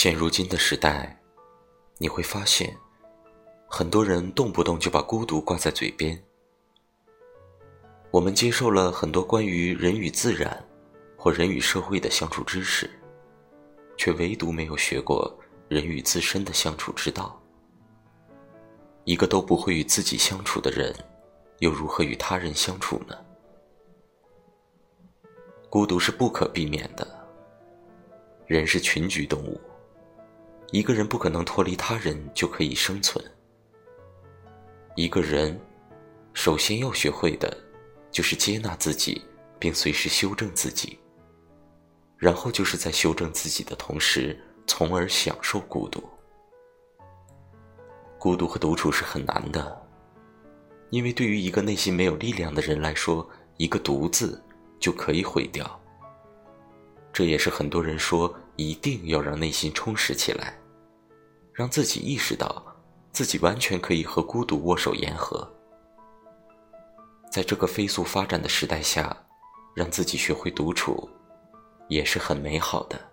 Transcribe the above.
现如今的时代，你会发现，很多人动不动就把孤独挂在嘴边。我们接受了很多关于人与自然或人与社会的相处知识，却唯独没有学过人与自身的相处之道。一个都不会与自己相处的人，又如何与他人相处呢？孤独是不可避免的。人是群居动物，一个人不可能脱离他人就可以生存。一个人首先要学会的，就是接纳自己，并随时修正自己。然后就是在修正自己的同时，从而享受孤独。孤独和独处是很难的，因为对于一个内心没有力量的人来说，一个“独”字。就可以毁掉。这也是很多人说一定要让内心充实起来，让自己意识到自己完全可以和孤独握手言和。在这个飞速发展的时代下，让自己学会独处，也是很美好的。